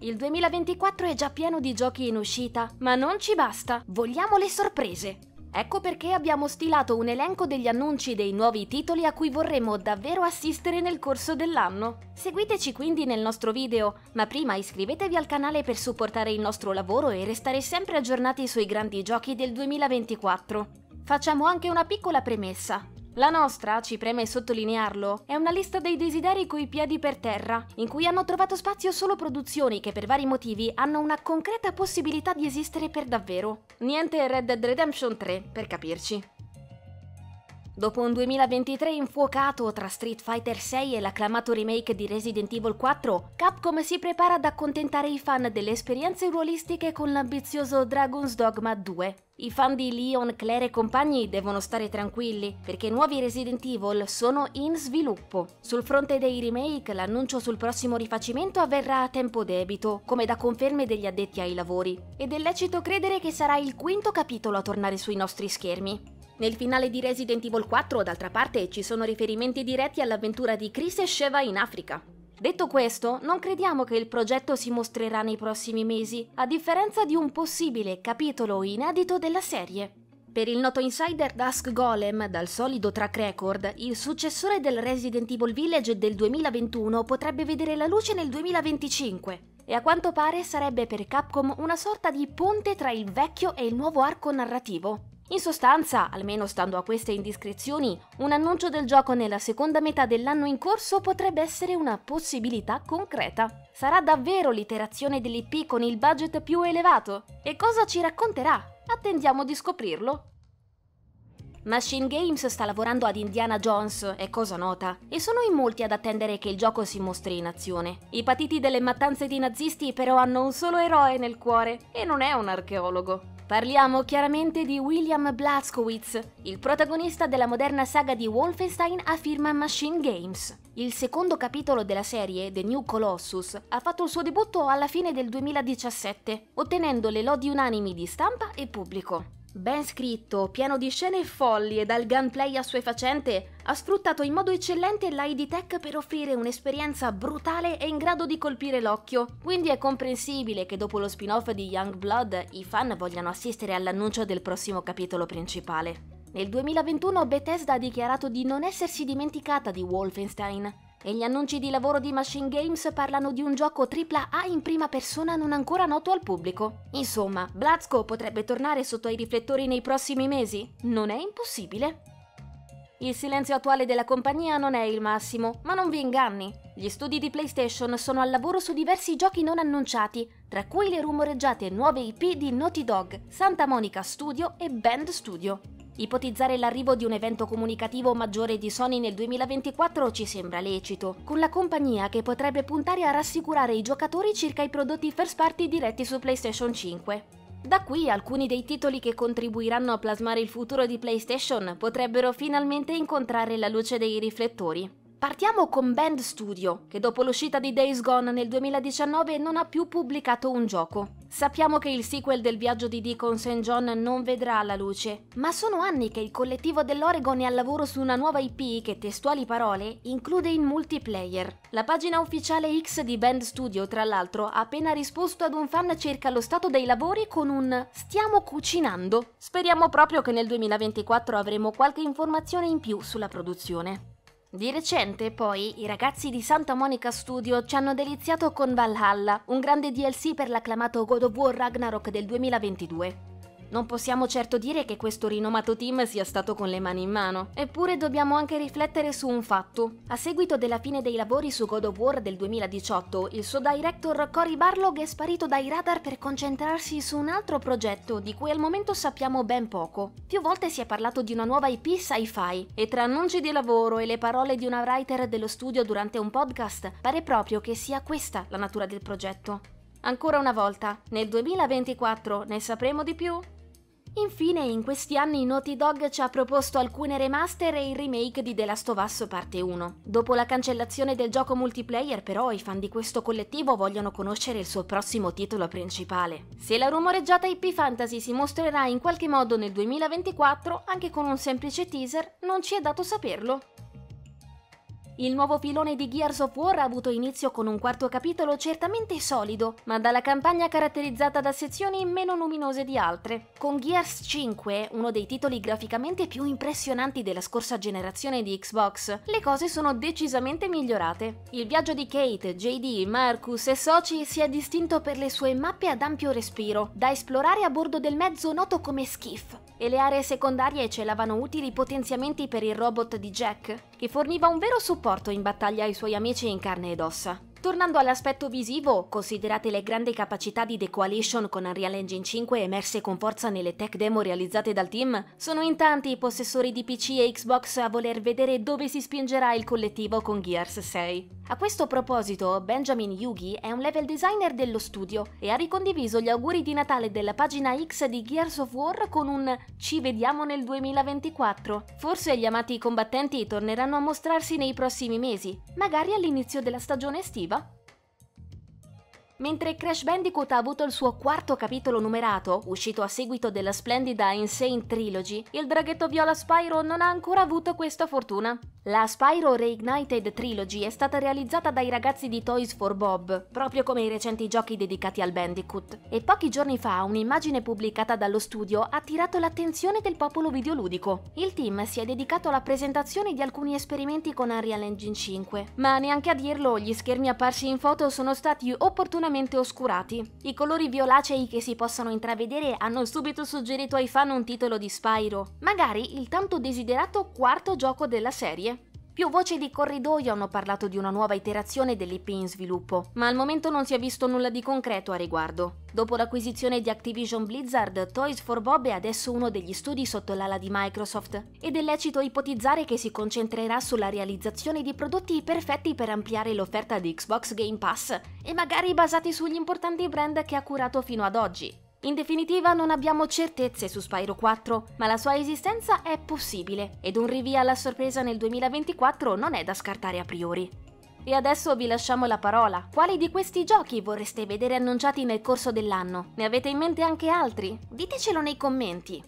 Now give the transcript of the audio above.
Il 2024 è già pieno di giochi in uscita, ma non ci basta, vogliamo le sorprese. Ecco perché abbiamo stilato un elenco degli annunci dei nuovi titoli a cui vorremmo davvero assistere nel corso dell'anno. Seguiteci quindi nel nostro video, ma prima iscrivetevi al canale per supportare il nostro lavoro e restare sempre aggiornati sui grandi giochi del 2024. Facciamo anche una piccola premessa. La nostra, ci preme sottolinearlo, è una lista dei desideri coi piedi per terra, in cui hanno trovato spazio solo produzioni che per vari motivi hanno una concreta possibilità di esistere per davvero. Niente Red Dead Redemption 3, per capirci. Dopo un 2023 infuocato tra Street Fighter VI e l'acclamato remake di Resident Evil 4, Capcom si prepara ad accontentare i fan delle esperienze ruolistiche con l'ambizioso Dragon's Dogma 2. I fan di Leon, Claire e compagni devono stare tranquilli, perché nuovi Resident Evil sono in sviluppo. Sul fronte dei remake, l'annuncio sul prossimo rifacimento avverrà a tempo debito, come da conferme degli addetti ai lavori, ed è lecito credere che sarà il quinto capitolo a tornare sui nostri schermi. Nel finale di Resident Evil 4, d'altra parte, ci sono riferimenti diretti all'avventura di Chris e Sheva in Africa. Detto questo, non crediamo che il progetto si mostrerà nei prossimi mesi, a differenza di un possibile capitolo inedito della serie. Per il noto insider Dusk Golem, dal solido track record, il successore del Resident Evil Village del 2021 potrebbe vedere la luce nel 2025 e a quanto pare sarebbe per Capcom una sorta di ponte tra il vecchio e il nuovo arco narrativo. In sostanza, almeno stando a queste indiscrezioni, un annuncio del gioco nella seconda metà dell'anno in corso potrebbe essere una possibilità concreta. Sarà davvero l'iterazione dell'IP con il budget più elevato? E cosa ci racconterà? Attendiamo di scoprirlo. Machine Games sta lavorando ad Indiana Jones, è cosa nota, e sono in molti ad attendere che il gioco si mostri in azione. I patiti delle mattanze di nazisti però hanno un solo eroe nel cuore, e non è un archeologo. Parliamo chiaramente di William Blazkowicz, il protagonista della moderna saga di Wolfenstein a firma Machine Games. Il secondo capitolo della serie, The New Colossus, ha fatto il suo debutto alla fine del 2017, ottenendo le lodi unanimi di stampa e pubblico. Ben scritto, pieno di scene folli e dal gunplay assuefacente, ha sfruttato in modo eccellente l'ID Tech per offrire un'esperienza brutale e in grado di colpire l'occhio. Quindi è comprensibile che dopo lo spin-off di Youngblood i fan vogliano assistere all'annuncio del prossimo capitolo principale. Nel 2021 Bethesda ha dichiarato di non essersi dimenticata di Wolfenstein e gli annunci di lavoro di Machine Games parlano di un gioco AAA in prima persona non ancora noto al pubblico. Insomma, Blazko potrebbe tornare sotto i riflettori nei prossimi mesi? Non è impossibile. Il silenzio attuale della compagnia non è il massimo, ma non vi inganni. Gli studi di PlayStation sono al lavoro su diversi giochi non annunciati, tra cui le rumoreggiate nuove IP di Naughty Dog, Santa Monica Studio e Band Studio. Ipotizzare l'arrivo di un evento comunicativo maggiore di Sony nel 2024 ci sembra lecito, con la compagnia che potrebbe puntare a rassicurare i giocatori circa i prodotti first party diretti su PlayStation 5. Da qui alcuni dei titoli che contribuiranno a plasmare il futuro di PlayStation potrebbero finalmente incontrare la luce dei riflettori. Partiamo con Band Studio, che dopo l'uscita di Days Gone nel 2019 non ha più pubblicato un gioco. Sappiamo che il sequel del viaggio di Deacon St. John non vedrà la luce, ma sono anni che il collettivo dell'Oregon è al lavoro su una nuova IP che, testuali parole, include in multiplayer. La pagina ufficiale X di Band Studio, tra l'altro, ha appena risposto ad un fan circa lo stato dei lavori con un stiamo cucinando. Speriamo proprio che nel 2024 avremo qualche informazione in più sulla produzione. Di recente, poi, i ragazzi di Santa Monica Studio ci hanno deliziato con Valhalla, un grande DLC per l'acclamato God of War Ragnarok del 2022. Non possiamo certo dire che questo rinomato team sia stato con le mani in mano, eppure dobbiamo anche riflettere su un fatto. A seguito della fine dei lavori su God of War del 2018, il suo director Cory Barlog è sparito dai radar per concentrarsi su un altro progetto di cui al momento sappiamo ben poco. Più volte si è parlato di una nuova IP sci-fi e tra annunci di lavoro e le parole di una writer dello studio durante un podcast, pare proprio che sia questa la natura del progetto. Ancora una volta, nel 2024 ne sapremo di più? Infine, in questi anni Naughty Dog ci ha proposto alcune remaster e il remake di The Last of Us Parte 1. Dopo la cancellazione del gioco multiplayer, però, i fan di questo collettivo vogliono conoscere il suo prossimo titolo principale. Se la rumoreggiata IP Fantasy si mostrerà in qualche modo nel 2024, anche con un semplice teaser, non ci è dato saperlo. Il nuovo filone di Gears of War ha avuto inizio con un quarto capitolo certamente solido, ma dalla campagna caratterizzata da sezioni meno luminose di altre. Con Gears 5, uno dei titoli graficamente più impressionanti della scorsa generazione di Xbox, le cose sono decisamente migliorate. Il viaggio di Kate, JD, Marcus e soci si è distinto per le sue mappe ad ampio respiro, da esplorare a bordo del mezzo noto come Skiff, e le aree secondarie celavano utili potenziamenti per il robot di Jack, che forniva un vero supporto in battaglia ai suoi amici in carne ed ossa. Tornando all'aspetto visivo, considerate le grandi capacità di The Coalition con Unreal Engine 5 emerse con forza nelle tech demo realizzate dal team, sono in tanti i possessori di PC e Xbox a voler vedere dove si spingerà il collettivo con Gears 6. A questo proposito, Benjamin Yugi è un level designer dello studio e ha ricondiviso gli auguri di Natale della pagina X di Gears of War con un Ci vediamo nel 2024. Forse gli amati combattenti torneranno a mostrarsi nei prossimi mesi, magari all'inizio della stagione estiva. Mentre Crash Bandicoot ha avuto il suo quarto capitolo numerato, uscito a seguito della splendida Insane Trilogy, il draghetto viola Spyro non ha ancora avuto questa fortuna. La Spyro Reignited Trilogy è stata realizzata dai ragazzi di Toys for Bob, proprio come i recenti giochi dedicati al Bandicoot, e pochi giorni fa un'immagine pubblicata dallo studio ha attirato l'attenzione del popolo videoludico. Il team si è dedicato alla presentazione di alcuni esperimenti con Unreal Engine 5, ma neanche a dirlo gli schermi apparsi in foto sono stati opportunamente oscurati. I colori violacei che si possono intravedere hanno subito suggerito ai fan un titolo di Spyro, magari il tanto desiderato quarto gioco della serie. Più voci di corridoio hanno parlato di una nuova iterazione dell'IP in sviluppo, ma al momento non si è visto nulla di concreto a riguardo. Dopo l'acquisizione di Activision Blizzard, Toys for Bob è adesso uno degli studi sotto l'ala di Microsoft ed è lecito ipotizzare che si concentrerà sulla realizzazione di prodotti perfetti per ampliare l'offerta di Xbox Game Pass e magari basati sugli importanti brand che ha curato fino ad oggi. In definitiva non abbiamo certezze su Spyro 4, ma la sua esistenza è possibile ed un rinvio alla sorpresa nel 2024 non è da scartare a priori. E adesso vi lasciamo la parola. Quali di questi giochi vorreste vedere annunciati nel corso dell'anno? Ne avete in mente anche altri? Ditecelo nei commenti.